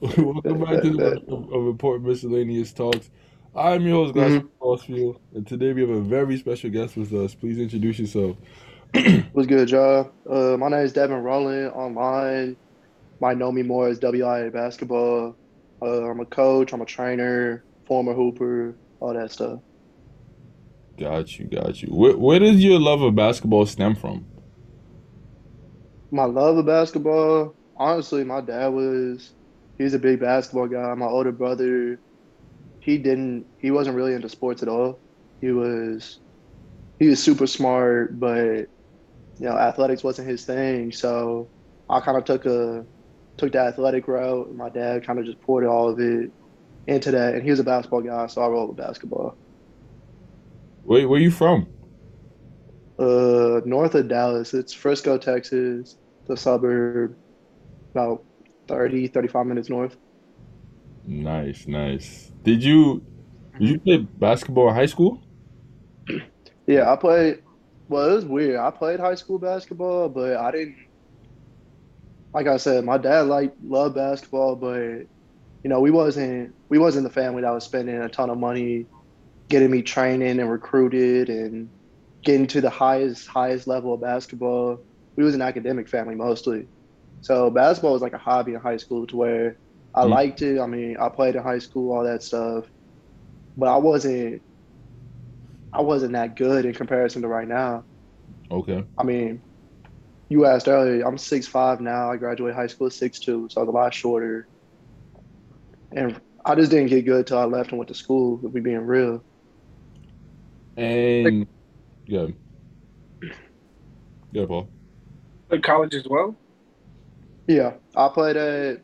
Welcome back to the of, of Important Miscellaneous Talks. I'm your host, Glass hmm Crossfield, and today we have a very special guest with us. Please introduce yourself. What's good, y'all? Uh, my name is Devin Rowland. Online, might know me more as WIA basketball. Uh, I'm a coach. I'm a trainer, former hooper, all that stuff. Got you, got you. Where, where does your love of basketball stem from? My love of basketball, honestly, my dad was he was a big basketball guy. My older brother, he didn't he wasn't really into sports at all. He was he was super smart, but you know, athletics wasn't his thing. So I kind of took a took the athletic route. and My dad kind of just poured all of it into that, and he was a basketball guy, so I rolled with basketball. Where, where you from? Uh, north of Dallas, it's Frisco, Texas, the suburb, about 30 35 minutes north. Nice, nice. Did you did you mm-hmm. play basketball in high school? Yeah, I played. Well, it was weird. I played high school basketball, but I didn't. Like I said, my dad like loved basketball, but you know, we wasn't we wasn't the family that was spending a ton of money getting me training and recruited and getting to the highest highest level of basketball. We was an academic family mostly, so basketball was like a hobby in high school to where I Mm, liked it. I mean, I played in high school, all that stuff, but I wasn't I wasn't that good in comparison to right now. okay. I mean, you asked earlier, I'm six five now. I graduated high school six two, so I was a lot shorter. And I just didn't get good till I left and went to school, if we being real. And yeah, yeah, Paul. At college as well? Yeah. I played at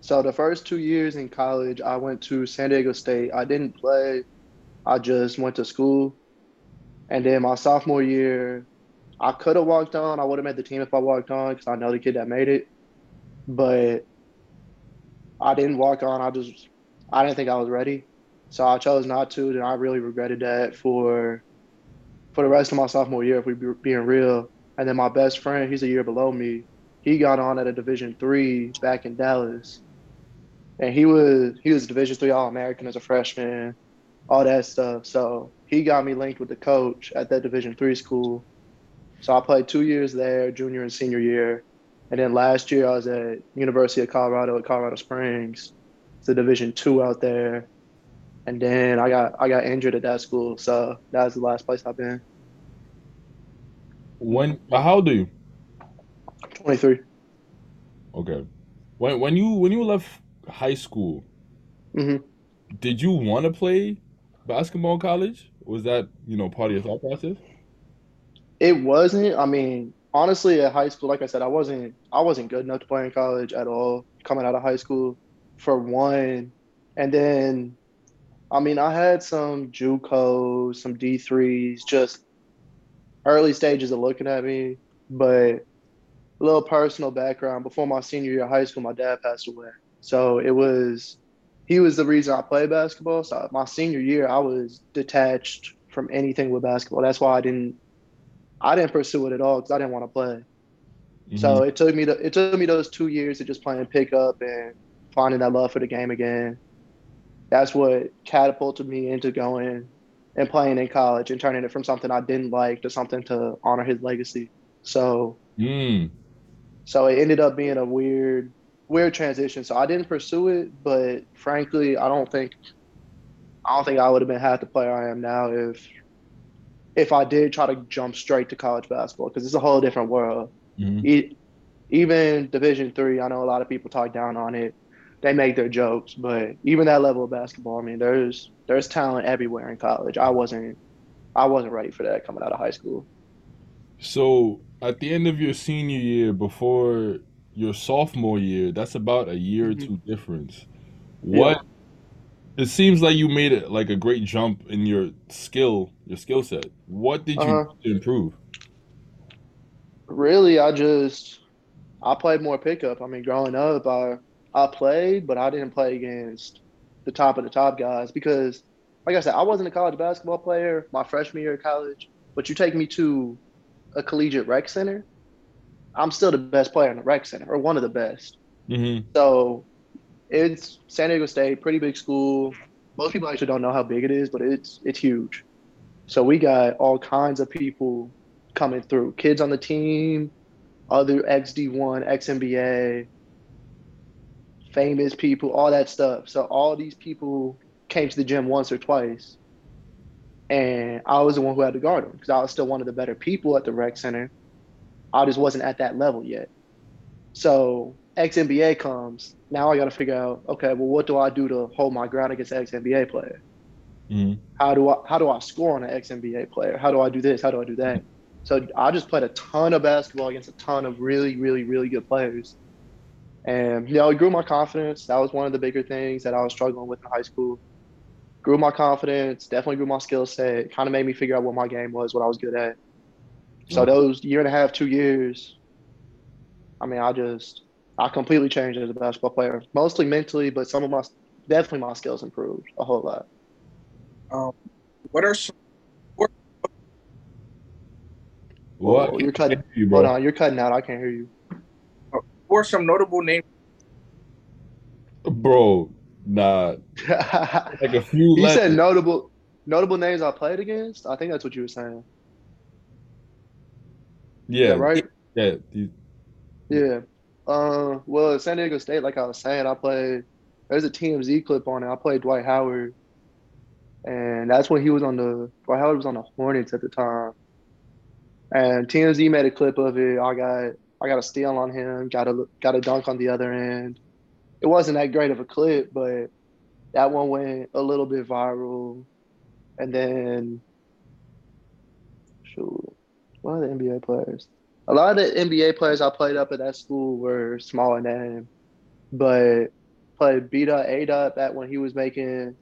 so the first two years in college, I went to San Diego State. I didn't play, I just went to school. And then my sophomore year, I could have walked on. I would have made the team if I walked on because I know the kid that made it. But I didn't walk on. I just I didn't think I was ready. So I chose not to, and I really regretted that for for the rest of my sophomore year, if we be being real. And then my best friend, he's a year below me. He got on at a Division three back in Dallas, and he was he was Division three All American as a freshman, all that stuff. So he got me linked with the coach at that Division three school. So I played two years there, junior and senior year, and then last year I was at University of Colorado at Colorado Springs. It's a Division two out there, and then I got I got injured at that school, so that was the last place I've been. When how old are you? 23. Okay. When when you when you left high school, hmm did you want to play basketball in college? Was that, you know, part of your thought process? It wasn't. I mean, honestly, at high school, like I said, I wasn't I wasn't good enough to play in college at all coming out of high school, for one. And then, I mean, I had some JUCOs, some D3s, just early stages of looking at me. But little personal background. Before my senior year of high school, my dad passed away. So it was, he was the reason I played basketball. So my senior year, I was detached from anything with basketball. That's why I didn't, I didn't pursue it at all because I didn't want to play. hmm So it took me to, it took me those two years of just playing pickup and finding that love for the game again. That's what catapulted me into going and playing in college and turning it from something I didn't like to something to honor his legacy. So Mm, so it ended up being a weird weird transition. So I didn't pursue it, but frankly, I don't think I don't think I would have been half the player I am now if if I did try to jump straight to college basketball because it's a whole different world. hmm E- even Division three, I know a lot of people talk down on it. They make their jokes, but even that level of basketball, I mean, there's there's talent everywhere in college. I wasn't I wasn't ready for that coming out of high school. So at the end of your senior year, before your sophomore year, that's about a year or hmm two difference. Yeah. What it seems like you made it like a great jump in your skill, your skill set. What did you Uh-huh. improve? Really, I just I played more pickup. I mean, growing up, I I played, but I didn't play against the top of the top guys because, like I said, I wasn't a college basketball player my freshman year of college. But you take me to a collegiate rec center, I'm still the best player in the rec center or one of the best. hmm So it's San Diego State, pretty big school. Most people actually don't know how big it is, but it's it's huge. So we got all kinds of people coming through. Kids on the team, other XD1, XNBA, famous people, all that stuff. So all these people came to the gym once or twice. And I was the one who had to guard them because I was still one of the better people at the rec center. I just wasn't at that level yet. So XNBA comes. Now I got to figure out, okay, well, what do I do to hold my ground against an XNBA player? Mhm. How do I how do I score on an XNBA player? How do I do this? How do I do that? So I just played a ton of basketball against a ton of really, really, really good players. And you know, it grew my confidence. That was one of the bigger things that I was struggling with in high school. Grew my confidence, definitely grew my skill set. Kind of made me figure out what my game was, what I was good at. So Yeah. those year and a half, two years, I mean, I just I completely changed as a basketball player, mostly mentally, but some of my definitely my skills improved a whole lot. Um, what are some, What? Oh, you're cutting. You. Hold on, you're cutting out. I can't hear you. who are some notable names? Bro, nah. Like a few you said notable notable names I played against. I think that's what you were saying. Is Yeah, right? yeah. Yeah. Uh, well, San Diego State, like I was saying, I played. There's a TMZ clip on it. I played Dwight Howard, and that's when he was on the. Dwight Howard was on the Hornets at the time, and TMZ made a clip of it. I got I got a steal on him, got a got a dunk on the other end. It wasn't that great of a clip, but that one went a little bit viral, and then shoot, one of the NBA players. A lot of the NBA players I played up at that school were smaller name, but played B dot A dot back when he was making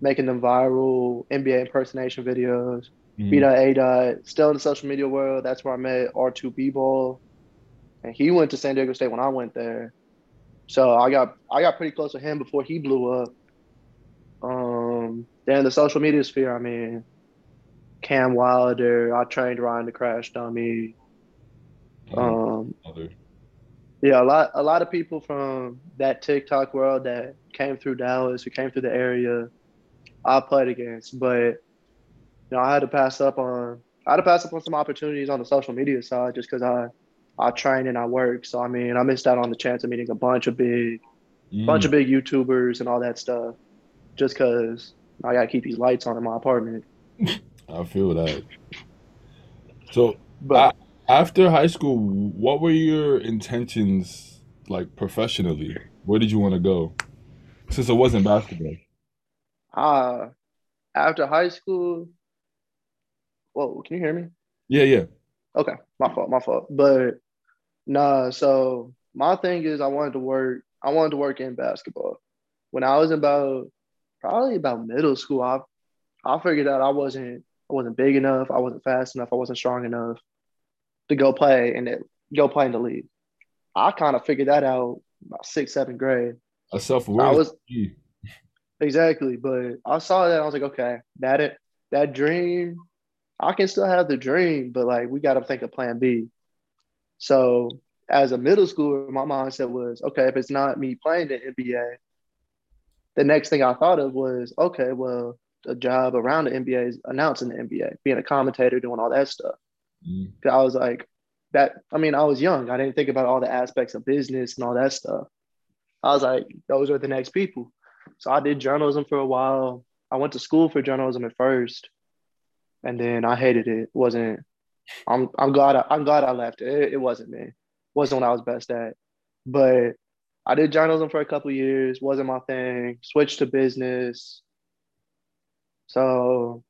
making them viral NBA impersonation videos. mhm. B dot A dot still in the social media world. That's where I met R two B ball, and he went to San Diego State when I went there. So I got I got pretty close to him before he blew up. Um, then the social media sphere. I mean, Cam Wilder. I trained Ryan the Crash Dummy. Um, Other. yeah, a lot a lot of people from that TikTok world that came through Dallas, who came through the area, I played against, but you know, I had to pass up on I had to pass up on some opportunities on the social media side just because I I train and I work. So I mean, I missed out on the chance of meeting a bunch of big Mm. bunch of big YouTubers and all that stuff, just because I gotta keep these lights on in my apartment. I feel that. So But after high school, what were your intentions like professionally? Where did you want to go? Since it wasn't basketball. uh, after high school, whoa, can you hear me? Yeah, yeah. Okay, my fault, my fault. But nah, so my thing is I wanted to work I wanted to work in basketball. When I was about probably about middle school, I I figured out I wasn't I wasn't big enough, I wasn't fast enough, I wasn't strong enough to go play and go play in the league. I kind of figured that out about sixth, seventh grade. A self aware. I was Exactly, but I saw that I was like, okay, that it that dream, I can still have the dream, but like we got to think of Plan B. So as a middle schooler, my mindset was, okay, if it's not me playing the NBA, the next thing I thought of was, okay, well, a job around the NBA is announcing the NBA, being a commentator, doing all that stuff. Mm. I was like, that. I mean, I was young. I didn't think about all the aspects of business and all that stuff. I was like, those are the next people. So I did journalism for a while. I went to school for journalism at first, and then I hated it. it wasn't I'm I'm glad I, I'm glad I left it. it. It wasn't me. wasn't what I was best at. But I did journalism for a couple years. wasn't my thing. Switched to business. So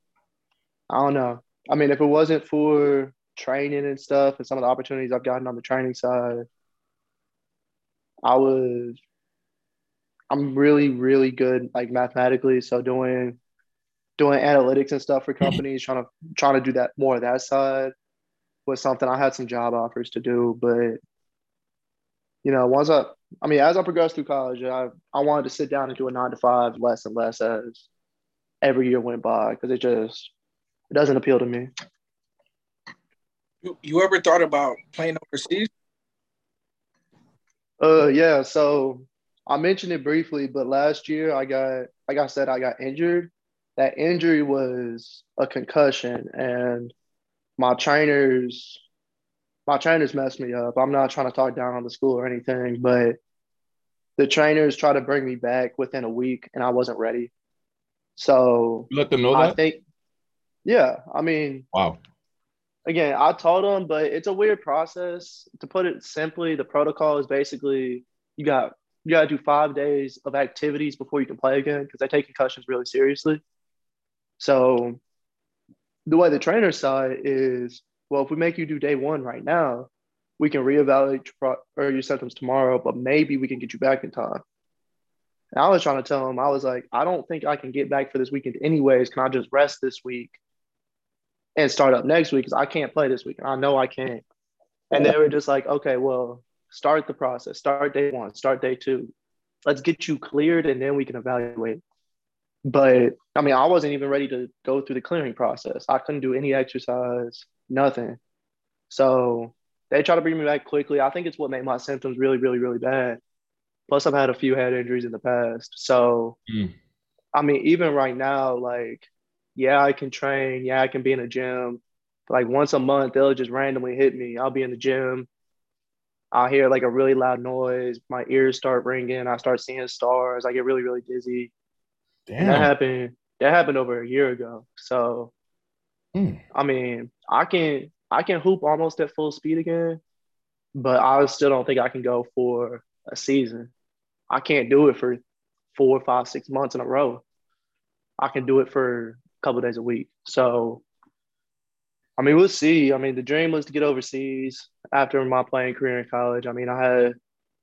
I don't know. I mean, if it wasn't for training and stuff and some of the opportunities I've gotten on the training side, I was I'm really, really good like mathematically. So doing doing analytics and stuff for mm-hmm. companies, trying to trying to do that more of that side was something I had some job offers to do. But you know, once I I mean, as I progressed through college, I I wanted to sit down and do a nine to five less and less as every year went by because it just it doesn't appeal to me. You, you ever thought about playing overseas? Uh, yeah. So I mentioned it briefly, but last year I got, like I said, I got injured. That injury was a concussion, and my trainers, my trainers messed me up. I'm not trying to talk down on the school or anything, but the trainers tried to bring me back within a week, and I wasn't ready. So You let them know I that? think, yeah, I mean, Wow. again, I told them, but it's a weird process. To put it simply, the protocol is basically you got you got to do five days of activities before you can play again because they take concussions really seriously. So the way the trainer saw it is, well, if we make you do day one right now, we can reevaluate your, pro- or your symptoms tomorrow, but maybe we can get you back in time. And I was trying to tell him, I was like, I don't think I can get back for this weekend anyways. Can I just rest this week and start up next week? Because I can't play this week. I know I can't. And they were just like, okay, well, start the process. Start day one, start day two. Let's get you cleared and then we can evaluate. But I mean, I wasn't even ready to go through the clearing process. I couldn't do any exercise, nothing. So they tried to bring me back quickly. I think it's what made my symptoms really, really, really bad. Plus, I've had a few head injuries in the past. So, Mm. I mean, even right now, like, yeah, I can train. Yeah, I can be in a gym. Like once a month, they'll just randomly hit me. I'll be in the gym. I'll hear like a really loud noise. My ears start ringing. I start seeing stars. I get really, really dizzy. And that happened. That happened over a year ago. So, Mm. I mean, I can I can hoop almost at full speed again, but I still don't think I can go for a season. I can't do it for four, five, six months in a row. I can do it for a couple days a week. So, I mean, we'll see. I mean, the dream was to get overseas after my playing career in college. I mean, I had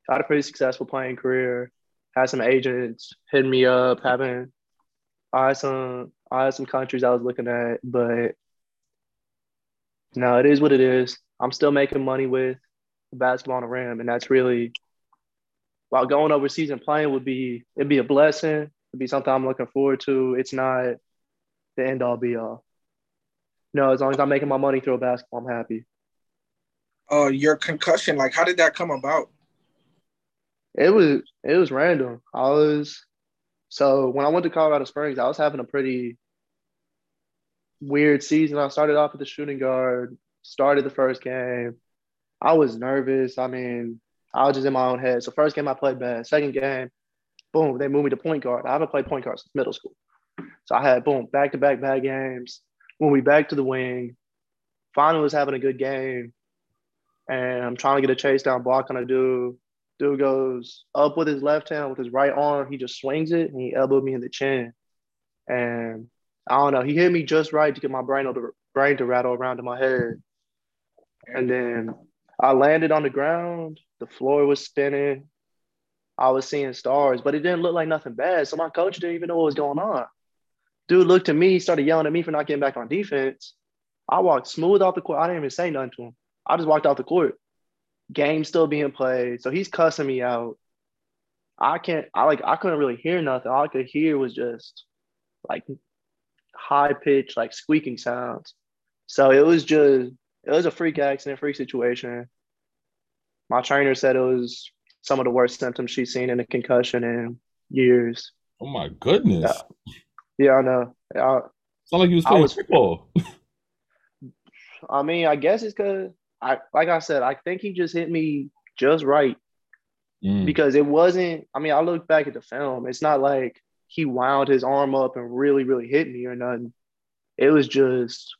had a pretty successful playing career. Had some agents hitting me up, having I had some I had some countries I was looking at, but no, it is what it is. I'm still making money with basketball on the rim, and that's really while going overseas and playing would be it'd be a blessing. It'd be something I'm looking forward to. It's not the end all be all. No, as long as I'm making my money through basketball, I'm happy. Uh, your concussion, like, how did that come about? It was it was random. I was so when I went to Colorado Springs, I was having a pretty weird season. I started off at the shooting guard, started the first game. I was nervous. I mean, I was just in my own head. So first game I played bad. Second game, boom, they moved me to point guard. I haven't played point guard since middle school. So I had boom, back to back bad games. When we back to the wing, finally was having a good game. And I'm trying to get a chase down block on a dude. Dude goes up with his left hand, with his right arm. He just swings it and he elbowed me in the chin. And I don't know, he hit me just right to get my brain to, brain to rattle around in my head. And then I landed on the ground. The floor was spinning. I was seeing stars, but it didn't look like nothing bad. So my coach didn't even know what was going on. Dude looked at me, started yelling at me for not getting back on defense. I walked smooth off the court. I didn't even say nothing to him. I just walked off the court. Game still being played. So he's cussing me out. I can't, I like, I couldn't really hear nothing. All I could hear was just like high pitched, like squeaking sounds. So it was just, it was a freak accident, freak situation. My trainer said it was some of the worst symptoms she's seen in a concussion in years. Oh my goodness. Yeah. Yeah, I know. I, Sound like you was I playing was- football. I mean, I guess it's because I, like I said, I think he just hit me just right Mm. because it wasn't. I mean, I look back at the film. It's not like he wound his arm up and really, really hit me or nothing. It was just,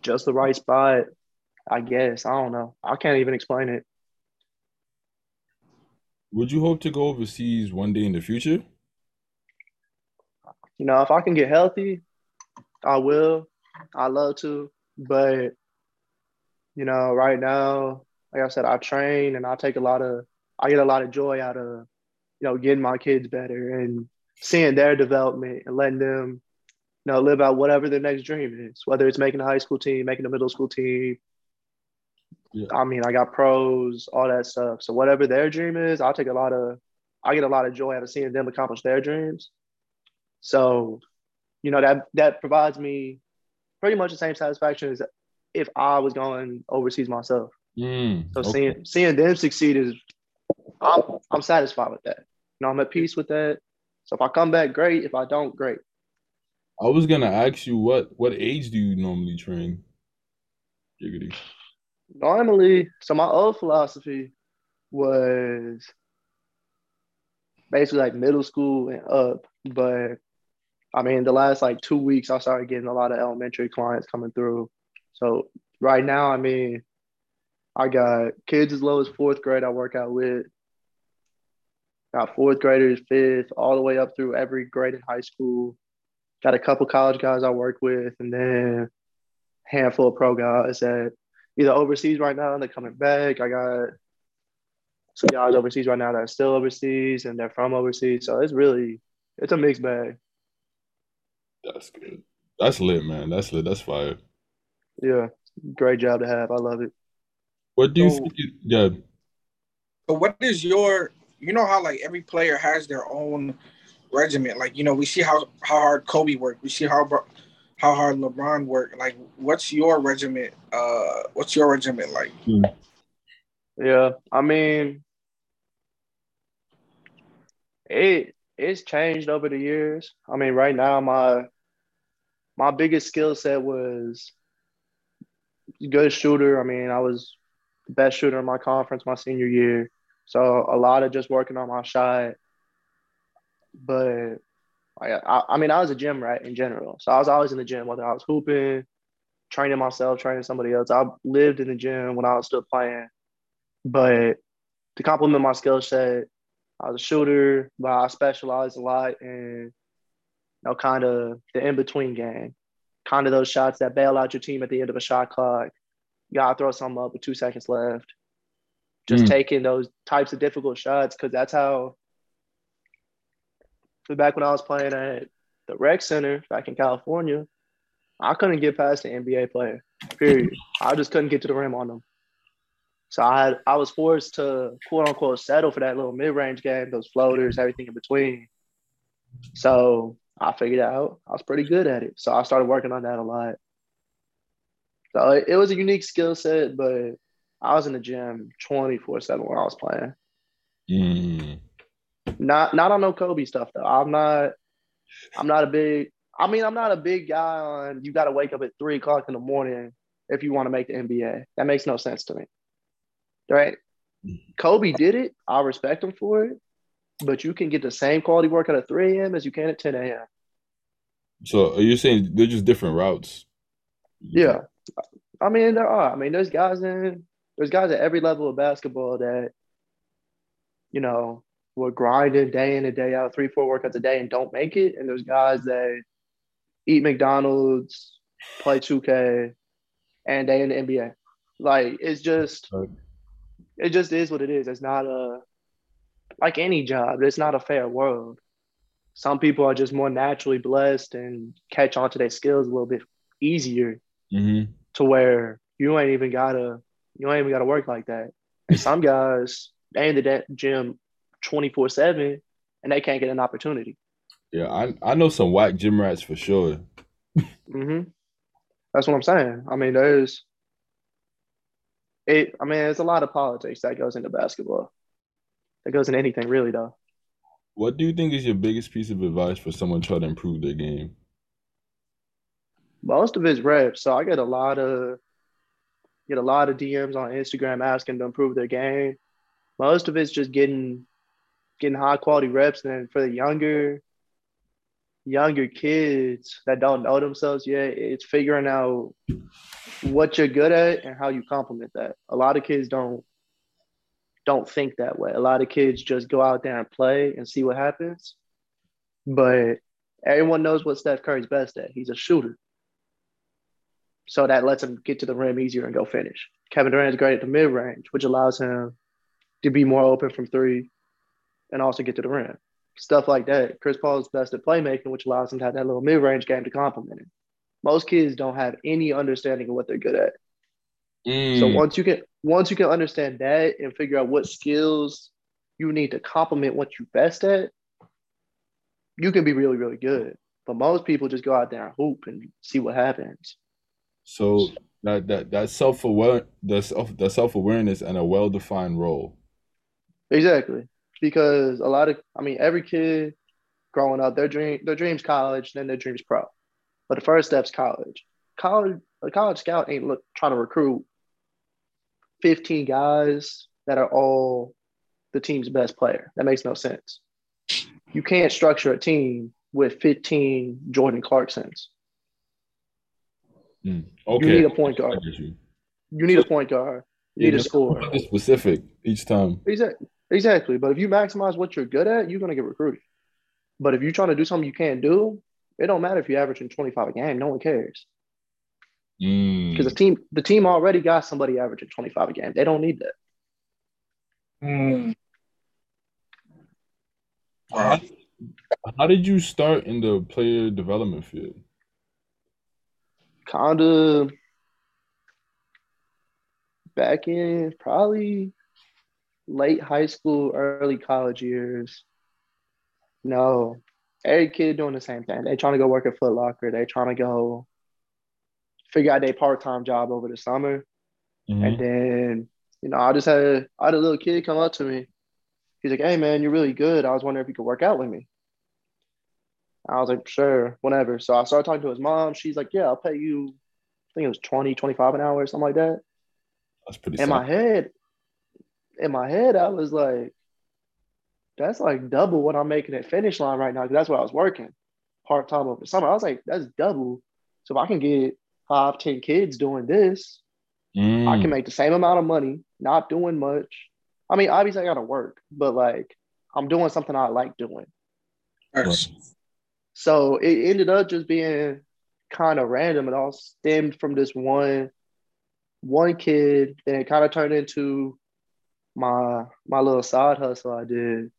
just the right spot. I guess I don't know. I can't even explain it. Would you hope to go overseas one day in the future? You know, if I can get healthy, I will. I love to, but you know, right now, like I said, I train and I take a lot of, I get a lot of joy out of, you know, getting my kids better and seeing their development and letting them, you know, live out whatever their next dream is, whether it's making a high school team, making a middle school team. Yeah. I mean, I got pros, all that stuff. So whatever their dream is, I'll take a lot of, I get a lot of joy out of seeing them accomplish their dreams. So, you know, that that provides me pretty much the same satisfaction as if I was going overseas myself. Mm, So okay. seeing seeing them succeed is I'm I'm satisfied with that. You know, I'm at peace with that. So if I come back, great. If I don't, great. I was gonna ask you what what age do you normally train? Giggity. Normally, so my old philosophy was basically like middle school and up. But I mean, the last like two weeks, I started getting a lot of elementary clients coming through. So right now, I mean, I got kids as low as fourth grade I work out with. Got fourth graders, fifth, all the way up through every grade in high school. Got a couple college guys I work with, and then a handful of pro guys that either overseas right now and they're coming back. I got some guys overseas right now that are still overseas and they're from overseas. So it's really it's a mixed bag. That's good. That's lit, man. That's lit. That's fire. Yeah, great job to have. I love it. What do you So- think? Yeah. So what is your you know how like every player has their own regiment. Like, you know, we see how how hard Kobe worked. We see how bro- how hard LeBron worked. Like, what's your regiment? Uh, what's your regiment like? Yeah, I mean, it it's changed over the years. I mean, right now my my biggest skill set was good shooter. I mean, I was the best shooter in my conference my senior year, so a lot of just working on my shot. But I, I, mean, I was a gym rat in general, so I was always in the gym, whether I was hooping, training myself, training somebody else. I lived in the gym when I was still playing. But to complement my skill set, I was a shooter, but I specialized a lot in, you know, kind of the in between game, kind of those shots that bail out your team at the end of a shot clock. You gotta throw something up with two seconds left. Just Mm. taking those types of difficult shots because that's how. Back when I was playing at the rec center back in California, I couldn't get past the NBA player. Period. I just couldn't get to the rim on them. So I had I was forced to quote unquote settle for that little mid range game, those floaters, everything in between. So I figured out I was pretty good at it. So I started working on that a lot. So it, it was a unique skill set, but I was in the gym 24 7 when I was playing. Mm. Not not on no Kobe stuff though. I'm not I'm not a big I mean I'm not a big guy on you gotta wake up at three o'clock in the morning if you want to make the NBA. That makes no sense to me. Right? Kobe did it. I respect him for it. But you can get the same quality workout at 3 a.m. as you can at 10 a.m. So are you saying they're just different routes? Yeah. I mean, there are. I mean, there's guys in there's guys at every level of basketball that, you know, will grinding day in and day out, three, four workouts a day and don't make it. And there's guys that eat McDonald's, play 2K, and they in the NBA. Like it's just it just is what it is. It's not a like any job, it's not a fair world. Some people are just more naturally blessed and catch on to their skills a little bit easier hmm to where you ain't even gotta you ain't even gotta work like that. And some guys they in the gym twenty four seven and they can't get an opportunity. Yeah, I I know some whack gym rats for sure. hmm That's what I'm saying. I mean, there's it. I mean, there's a lot of politics that goes into basketball. That goes in anything, really, though. What do you think is your biggest piece of advice for someone trying to improve their game? Most of it's reps. So I get a lot of get a lot of DMs on Instagram asking to improve their game. Most of it's just getting getting high quality reps. And then for the younger younger kids that don't know themselves yet, it's figuring out what you're good at and how you complement that. A lot of kids don't don't think that way. A lot of kids just go out there and play and see what happens. But everyone knows what Steph Curry's best at. He's a shooter. So that lets him get to the rim easier and go finish. Kevin Durant's great at the mid range, which allows him to be more open from three and also get to the rim. Stuff like that. Chris Paul's best at playmaking, which allows him to have that little mid range game to complement him. Most kids don't have any understanding of what they're good at. So Mm. once you can once you can understand that and figure out what skills you need to complement what you're best at, you can be really, really good. But most people just go out there and hoop and see what happens. So that that that self aware the self the self awareness and a well defined role. Exactly. Because a lot of, I mean, every kid growing up, their dream, their dreams college, then their dreams pro. But the first step's college. College, a college scout ain't look trying to recruit 15 guys that are all the team's best player. That makes no sense. You can't structure a team with 15 Jordan Clarksons. Mm. Okay. You need a point guard. You. You need a point guard. You need a just scorer. specific each time. Exactly. Exactly. But if you maximize what you're good at, you're gonna get recruited. But if you're trying to do something you can't do, it don't matter if you're averaging 25 a game. No one cares Mm. because the team the team already got somebody averaging 25 a game. They don't need that. Mm. How, how did you start in the player development field? Kind of back in probably late high school, early college years. No, every kid doing the same thing. They trying to go work at Foot Locker. They trying to go figure out their part time job over the summer. Mhm. And then, you know, I just had a, I had a little kid come up to me. He's like, "Hey, man, you're really good. I was wondering if you could work out with me." I was like, "Sure, whatever." So I started talking to his mom. She's like, "Yeah, I'll pay you. I think it was 20, 25 an hour or something like that." That's pretty In my head, in my head, I was like, "That's like double what I'm making at Finish Line right now." Because that's what I was working part time over the summer. I was like, "That's double." So if I can get five, ten kids doing this, I Mm. can make the same amount of money, not doing much. I mean, obviously I gotta work, but like I'm doing something I like doing. Yes. So it ended up just being kind of random. It all stemmed from this one one kid, and it kind of turned into my my little side hustle I did.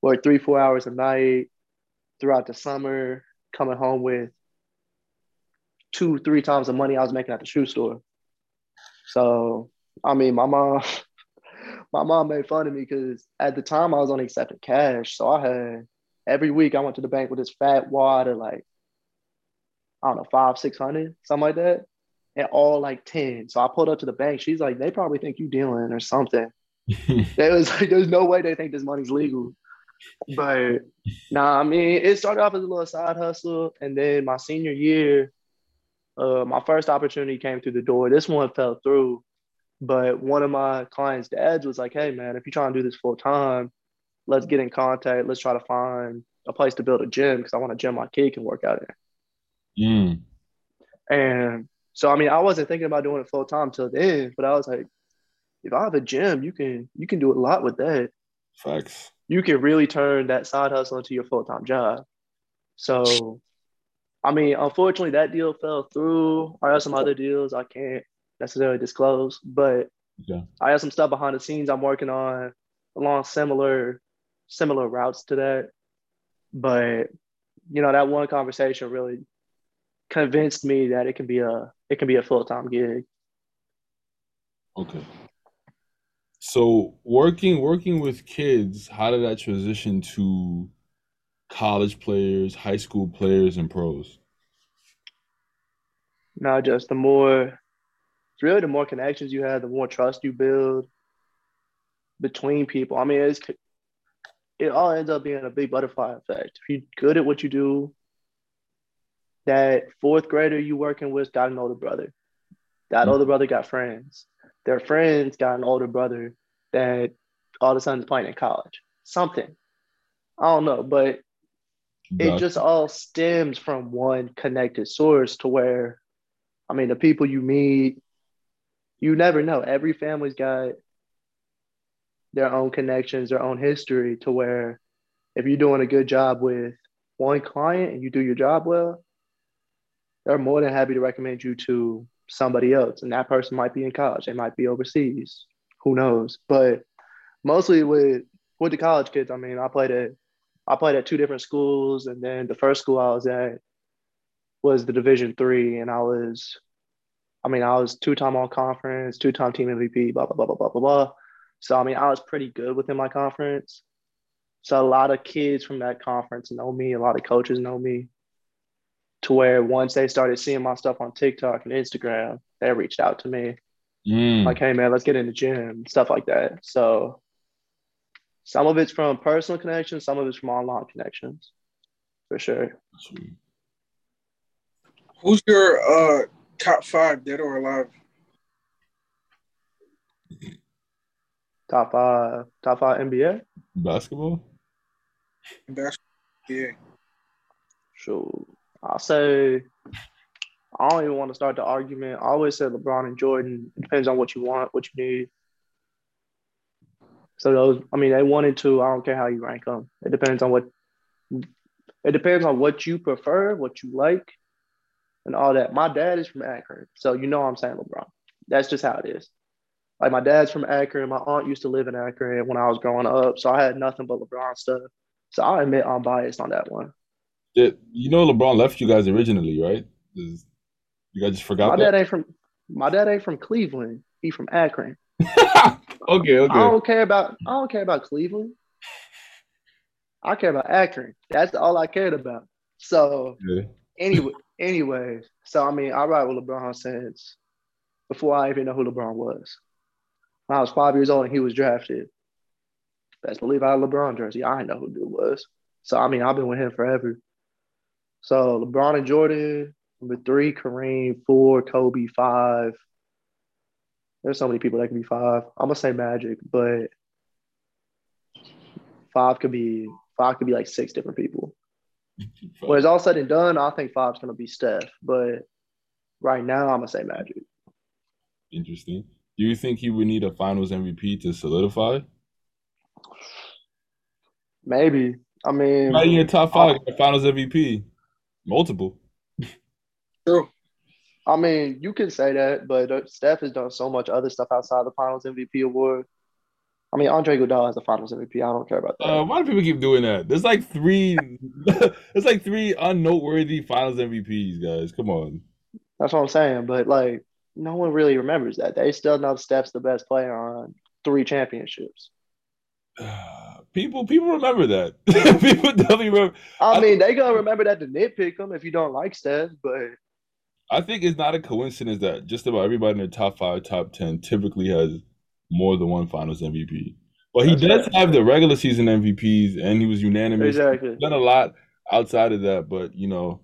Work three, four hours a night throughout the summer, coming home with two, three times the money I was making at the shoe store. So I mean, my mom, my mom made fun of me because at the time I was only accepting cash. So I had every week I went to the bank with this fat wad of like, I don't know, five, six hundred, something like that, and all like ten. So I pulled up to the bank. She's like, they probably think you dealing or something. It was like, there's no way they think this money's legal. But nah, I mean, it started off as a little side hustle, and then my senior year, uh, my first opportunity came through the door. This one fell through, but one of my clients' dads was like, "Hey, man, if you're trying to do this full time, let's get in contact. Let's try to find a place to build a gym because I want a gym my kid can work out in." Mm. And so, I mean, I wasn't thinking about doing it full time till then, but I was like, if I have a gym, you can you can do a lot with that. Facts. You can really turn that side hustle into your full time job. So, I mean, unfortunately, that deal fell through. I have some other deals I can't necessarily disclose, but Okay. I have some stuff behind the scenes I'm working on along similar similar routes to that. But you know, that one conversation really convinced me that it can be a it can be a full time gig. Okay. So working working with kids, how did that transition to college players, high school players, and pros? Not just the more it's really the more connections you have, the more trust you build between people. I mean, it's it all ends up being a big butterfly effect. If you're good at what you do, that fourth grader you working with got an older brother. That older brother got friends. Their friends got an older brother that all of a sudden is playing in college. Something. I don't know, but it just all stems from one connected source to where I mean the people you meet, you never know. Every family's got their own connections, their own history to where if you're doing a good job with one client and you do your job well, they're more than happy to recommend you to somebody else. And that person might be in college, they might be overseas. Who knows? But mostly with with the college kids, I mean, I played at I played at two different schools, and then the first school I was at was the Division three, and I was, I mean, I was two time all conference, two time team MVP, blah blah blah blah blah blah blah. So I mean, I was pretty good within my conference. So a lot of kids from that conference know me. A lot of coaches know me. To where once they started seeing my stuff on TikTok and Instagram, they reached out to me Mm. like, "Hey man, let's get in the gym," stuff like that. So Some of it's from personal connections, some of it's from online connections, for sure. Who's your uh top five, dead or alive? Top five, top five NBA. Basketball? basketball? Yeah. Sure. I'll say I don't even want to start the argument. I always say LeBron and Jordan. It depends on what you want, what you need. So those, I mean, they one and two. I don't care how you rank them. It depends on what. It depends on what you prefer, what you like, and all that. My dad is from Akron, so you know I'm saying LeBron. That's just how it is. Like my dad's from Akron. My aunt used to live in Akron when I was growing up, so I had nothing but LeBron stuff. So I admit I'm biased on that one. Did, you know LeBron left you guys originally, right? You guys just forgot My that? dad ain't from my dad ain't from Cleveland. He from Akron. okay, okay. I don't care about I don't care about Cleveland. I care about Akron. That's all I cared about. So Okay. anyway, anyways, so I mean, I ride with LeBron since before I even know who LeBron was. When I was five years old and he was drafted. Best believe I had LeBron jersey. I didn't know who dude was. So I mean, I've been with him forever. So LeBron and Jordan, number three, Kareem, four, Kobe, five. There's so many people that can be five. I'm gonna say Magic, but five could be five could be like six different people. When it's all said and done, I think five's gonna be Steph. But right now, I'm gonna say Magic. Interesting. Do you think he would need a Finals MVP to solidify? Maybe. I mean, Not in your top five, got a Finals MVP, multiple. True. I mean, you can say that, but uh, Steph has done so much other stuff outside the Finals MVP award. I mean, Andre Iguodala has the Finals MVP. I don't care about that. Uh, why do people keep doing that? There's like three. there's like three unnoteworthy Finals MVPs, guys. Come on. That's what I'm saying. But like, no one really remembers that. They still know Steph's the best player on three championships. People, people remember that. people definitely remember. I I- mean, they gonna remember that to nitpick him if you don't like Steph, but I think it's not a coincidence that just about everybody in the top five, top ten typically has more than one Finals MVP. But he That's does right. have the regular season MVPs, and he was unanimous. exactly. He's done a lot outside of that, but you know,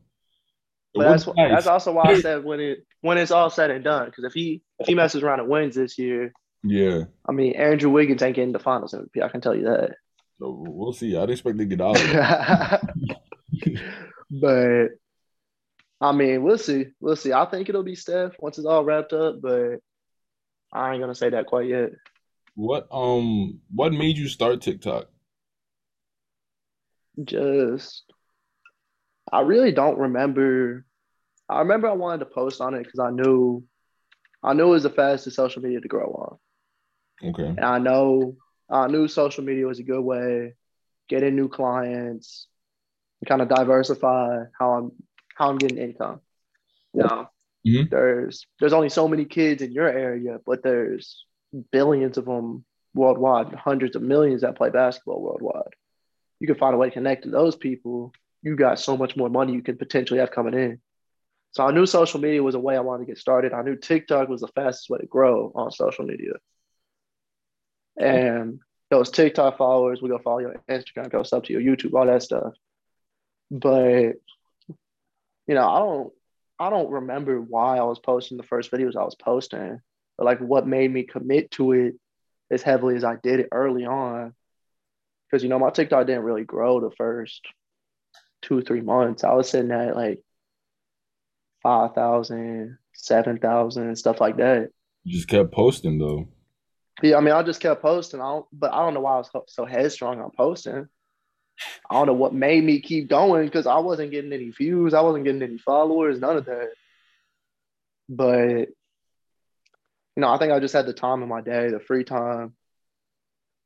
But that's nice. that's also why I said when it when it's all said and done. Because if he if he messes around and wins this year, yeah. I mean Andrew Wiggins ain't getting the Finals MVP. I can tell you that. So we'll see. I'd expect to get out. But I mean, we'll see. We'll see. I think it'll be Steph once it's all wrapped up, but I ain't gonna say that quite yet. What um what made you start TikTok? Just I really don't remember. I remember I wanted to post on it because I knew I knew it was the fastest social media to grow on. Okay. And I know I knew social media was a good way, getting new clients, kind of diversify how I'm how I'm getting income. You know, Mhm. there's there's only so many kids in your area, but there's billions of them worldwide, hundreds of millions that play basketball worldwide. You can find a way to connect to those people. You got so much more money you can potentially have coming in. So I knew social media was a way I wanted to get started. I knew TikTok was the fastest way to grow on social media. And those TikTok followers will go follow your Instagram, go sub to your YouTube, all that stuff. But you know, I don't I don't remember why I was posting the first videos I was posting, but like what made me commit to it as heavily as I did it early on. Because you know, my TikTok didn't really grow the first two, three months. I was sitting at like 5,000, 7,000, stuff like that. You just kept posting though. Yeah, I mean, I just kept posting. I don't, but I don't know why I was so headstrong on posting. I don't know what made me keep going because I wasn't getting any views, I wasn't getting any followers, none of that. But you know, I think I just had the time in my day, the free time,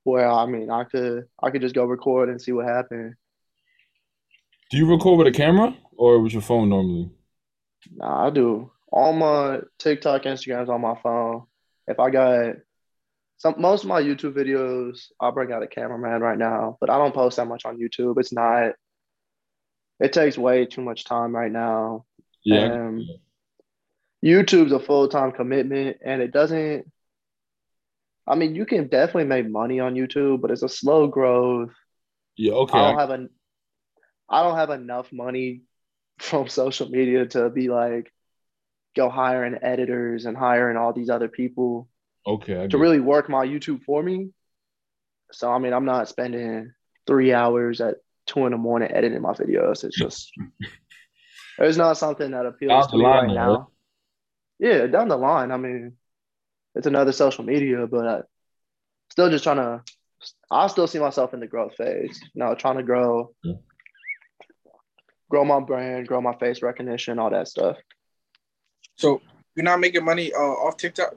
where I mean, I could I could just go record and see what happened. Do you record with a camera or with your phone normally? Nah, I do all my TikTok, Instagrams on my phone. If I got some, most of my YouTube videos, I'll bring out a cameraman right now, but I don't post that much on YouTube. It's not. It takes way too much time right now. Yeah. Um, YouTube's a full time commitment, and it doesn't. I mean, you can definitely make money on YouTube, but it's a slow growth. Yeah, okay. I don't have a, I don't have enough money from social media to be like, go hiring editors and hiring all these other people okay. To really work my YouTube for me. So I mean, I'm not spending three hours at two in the morning editing my videos. It's just it's not something that appeals Down to me line, right though, now. Yeah, down the line. I mean, it's another social media, but uh, still just trying to. I still see myself in the growth phase. You know, trying to grow, Yeah. grow my brand, grow my face recognition, all that stuff. So you're not making money uh, off TikTok?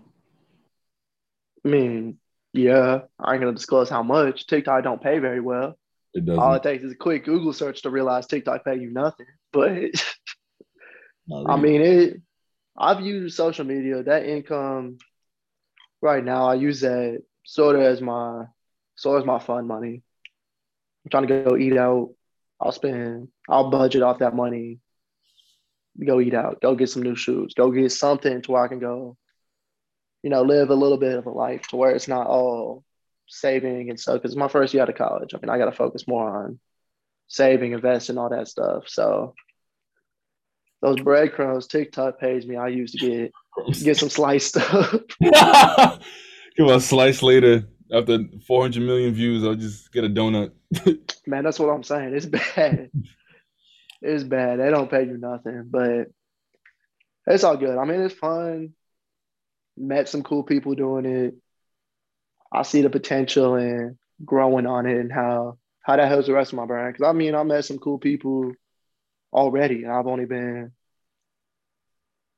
I mean, yeah, I ain't gonna disclose how much. TikTok don't pay very well. it All doesn't. it takes is a quick Google search to realize TikTok pay you nothing. But not I mean, it. I've used social media. That income, right now, I use that sort of as my, sort of as my fun money. I'm trying to go eat out. I'll spend. I'll budget off that money. Go eat out. Go get some new shoes. Go get something to where I can go. You know, live a little bit of a life to where it's not all saving and stuff. Because it's my first year out of college. I mean, I got to focus more on saving, investing, all that stuff. So those breadcrumbs TikTok pays me, I used to get get some sliced stuff. Come on, slice later after 400 million views. I'll just get a donut. Man, that's what I'm saying. It's bad. It's bad. They don't pay you nothing, but it's all good. I mean, it's fun. Met some cool people doing it. I see the potential and growing on it and how how that helps the rest of my brand. Because I mean, I met some cool people already, and I've only been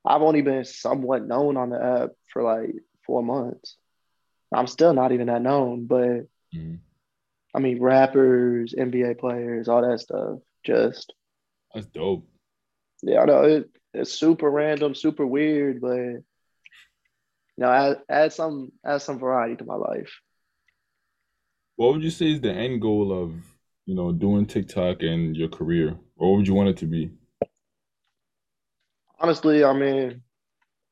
I've only been somewhat known on the app for like four months. I'm still not even that known, but Mhm. I mean, rappers, NBA players, all that stuff. Just That's dope. yeah, I know it, it's super random, super weird, but you know, add, add some add some variety to my life. What would you say is the end goal of, you know, doing TikTok and your career? What would you want it to be? Honestly, I mean,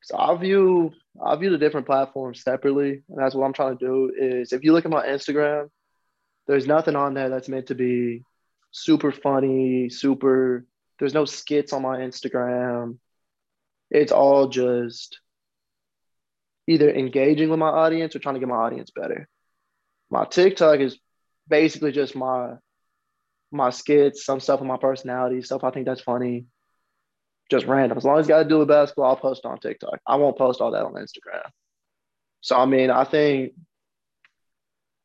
so I view I view the different platforms separately, and that's what I'm trying to do. Is if you look at my Instagram, there's nothing on there that's meant to be super funny, super. There's no skits on my Instagram. It's all just either engaging with my audience or trying to get my audience better. My TikTok is basically just my my skits, some stuff with my personality, stuff I think that's funny just random. As long as got to do with basketball, I'll post on TikTok. I won't post all that on Instagram. So, I mean, I think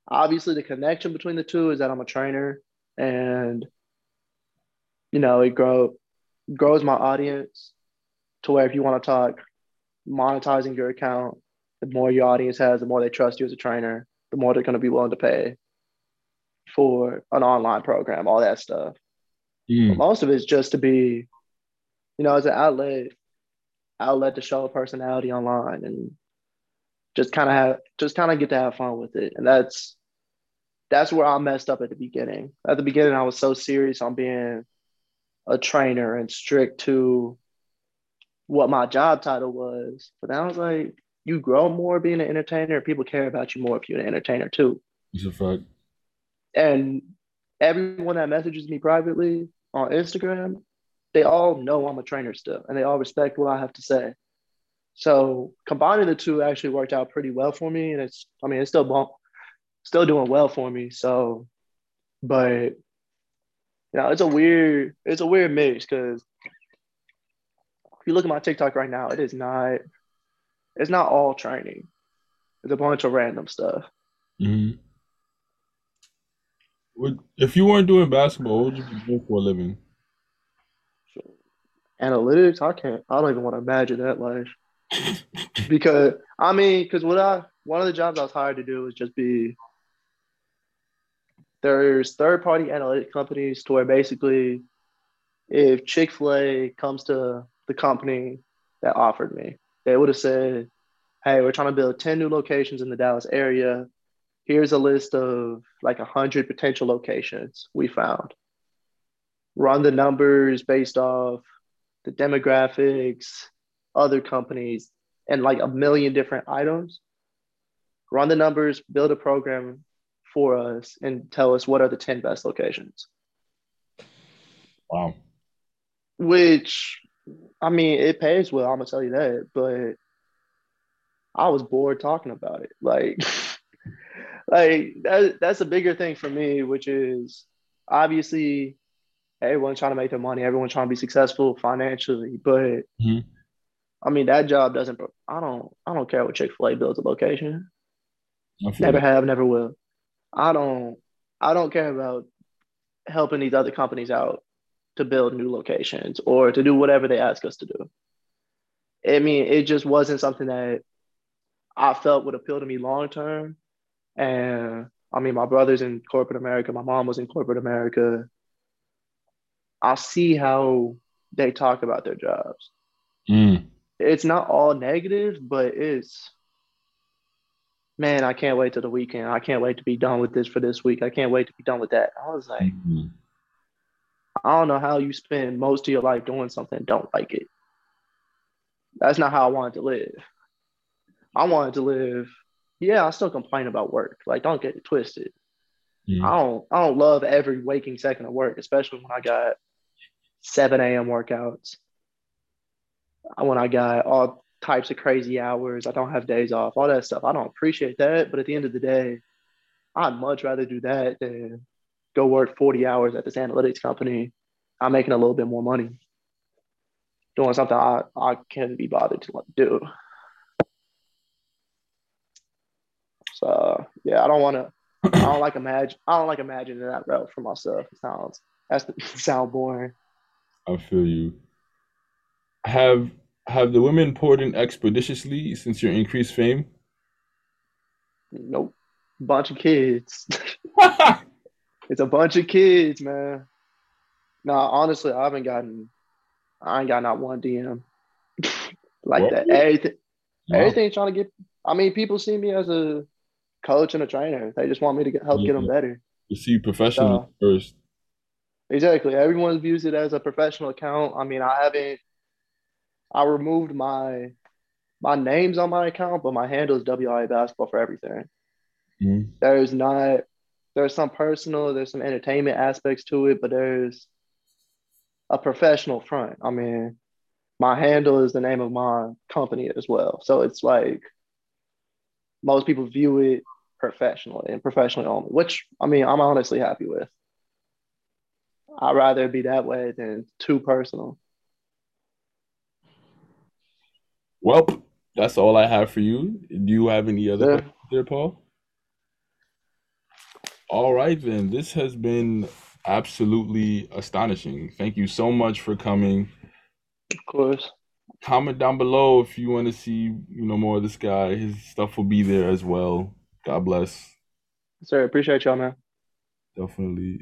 obviously the connection between the two is that I'm a trainer and, you know, it grow, grows my audience to where if you want to talk monetizing your account, the more your audience has, the more they trust you as a trainer, the more they're going to be willing to pay for an online program, all that stuff. Mm. Most of it's just to be, you know, as an outlet, outlet to show a personality online and just kind of have, just kind of get to have fun with it. And that's, that's where I messed up at the beginning. At the beginning, I was so serious on being a trainer and strict to what my job title was. But then I was like, you grow more being an entertainer. People care about you more if you're an entertainer too. It's a fact. And everyone that messages me privately on Instagram, they all know I'm a trainer still, and they all respect what I have to say. So combining the two actually worked out pretty well for me, and it's I mean it's still bump, still doing well for me. So, but you know it's a weird it's a weird mix because if you look at my TikTok right now, it is not it's not all training. It's a bunch of random stuff. hmm Would if you weren't doing basketball, what would you be doing for a living? Analytics, I can't. I don't even want to imagine that life. because I mean, because what I one of the jobs I was hired to do was just be there's third party analytic companies to where basically if Chick fil A comes to the company that offered me, they would have said, Hey, we're trying to build 10 new locations in the Dallas area. Here's a list of like 100 potential locations we found. Run the numbers based off the demographics, other companies, and like a million different items. run the numbers, build a program for us, and tell us what are the 10 best locations. Wow. Which, I mean, it pays well, I'm to tell you that, but I was bored talking about it. Like, like that, that's a bigger thing for me, which is obviously everyone's trying to make their money, everyone's trying to be successful financially, but mm-hmm. I mean that job doesn't. I don't. I don't care what Chick Fil A builds a location. Never that. have, never will. I don't. I don't care about helping these other companies out to build new locations or to do whatever they ask us to do. I mean, it just wasn't something that I felt would appeal to me long term. And I mean, my brother's in corporate America, my mom was in corporate America. I see how they talk about their jobs. Mm. It's not all negative, but it's man, I can't wait till the weekend. I can't wait to be done with this for this week. I can't wait to be done with that. I was like, mm-hmm. I don't know how you spend most of your life doing something don't like it. That's not how I wanted to live. I wanted to live. Yeah, I still complain about work. Like, don't get it twisted. Mm. I don't. I don't love every waking second of work, especially when I got 7 a.m. workouts. When I got all types of crazy hours, I don't have days off, all that stuff. I don't appreciate that. But at the end of the day, I'd much rather do that than go work 40 hours at this analytics company. I'm making a little bit more money doing something I, I can't be bothered to do. So yeah, I don't want to. I don't like imagine. I don't like imagining that route for myself. It sounds that's the, sound boring. I feel you. Have have the women poured in expeditiously since your increased fame? Nope. Bunch of kids. it's a bunch of kids, man. No, honestly, I haven't gotten. I ain't got not one DM like that. Everything, wow. everything trying to get. I mean, people see me as a coach and a trainer. They just want me to get, help yeah. get them better. You see professional uh, first. Exactly. Everyone views it as a professional account. I mean, I haven't. I removed my my names on my account, but my handle is WIA basketball for everything. Mm-hmm. There's not. There's some personal. There's some entertainment aspects to it, but there's a professional front. I mean, my handle is the name of my company as well. So it's like most people view it professionally and professionally only, which I mean, I'm honestly happy with. I'd rather be that way than too personal. Well, that's all I have for you. Do you have any other yeah. questions there, Paul? All right, then. This has been absolutely astonishing. Thank you so much for coming. Of course comment down below if you want to see you know more of this guy. His stuff will be there as well. God bless. Sir, appreciate y'all, man. Definitely.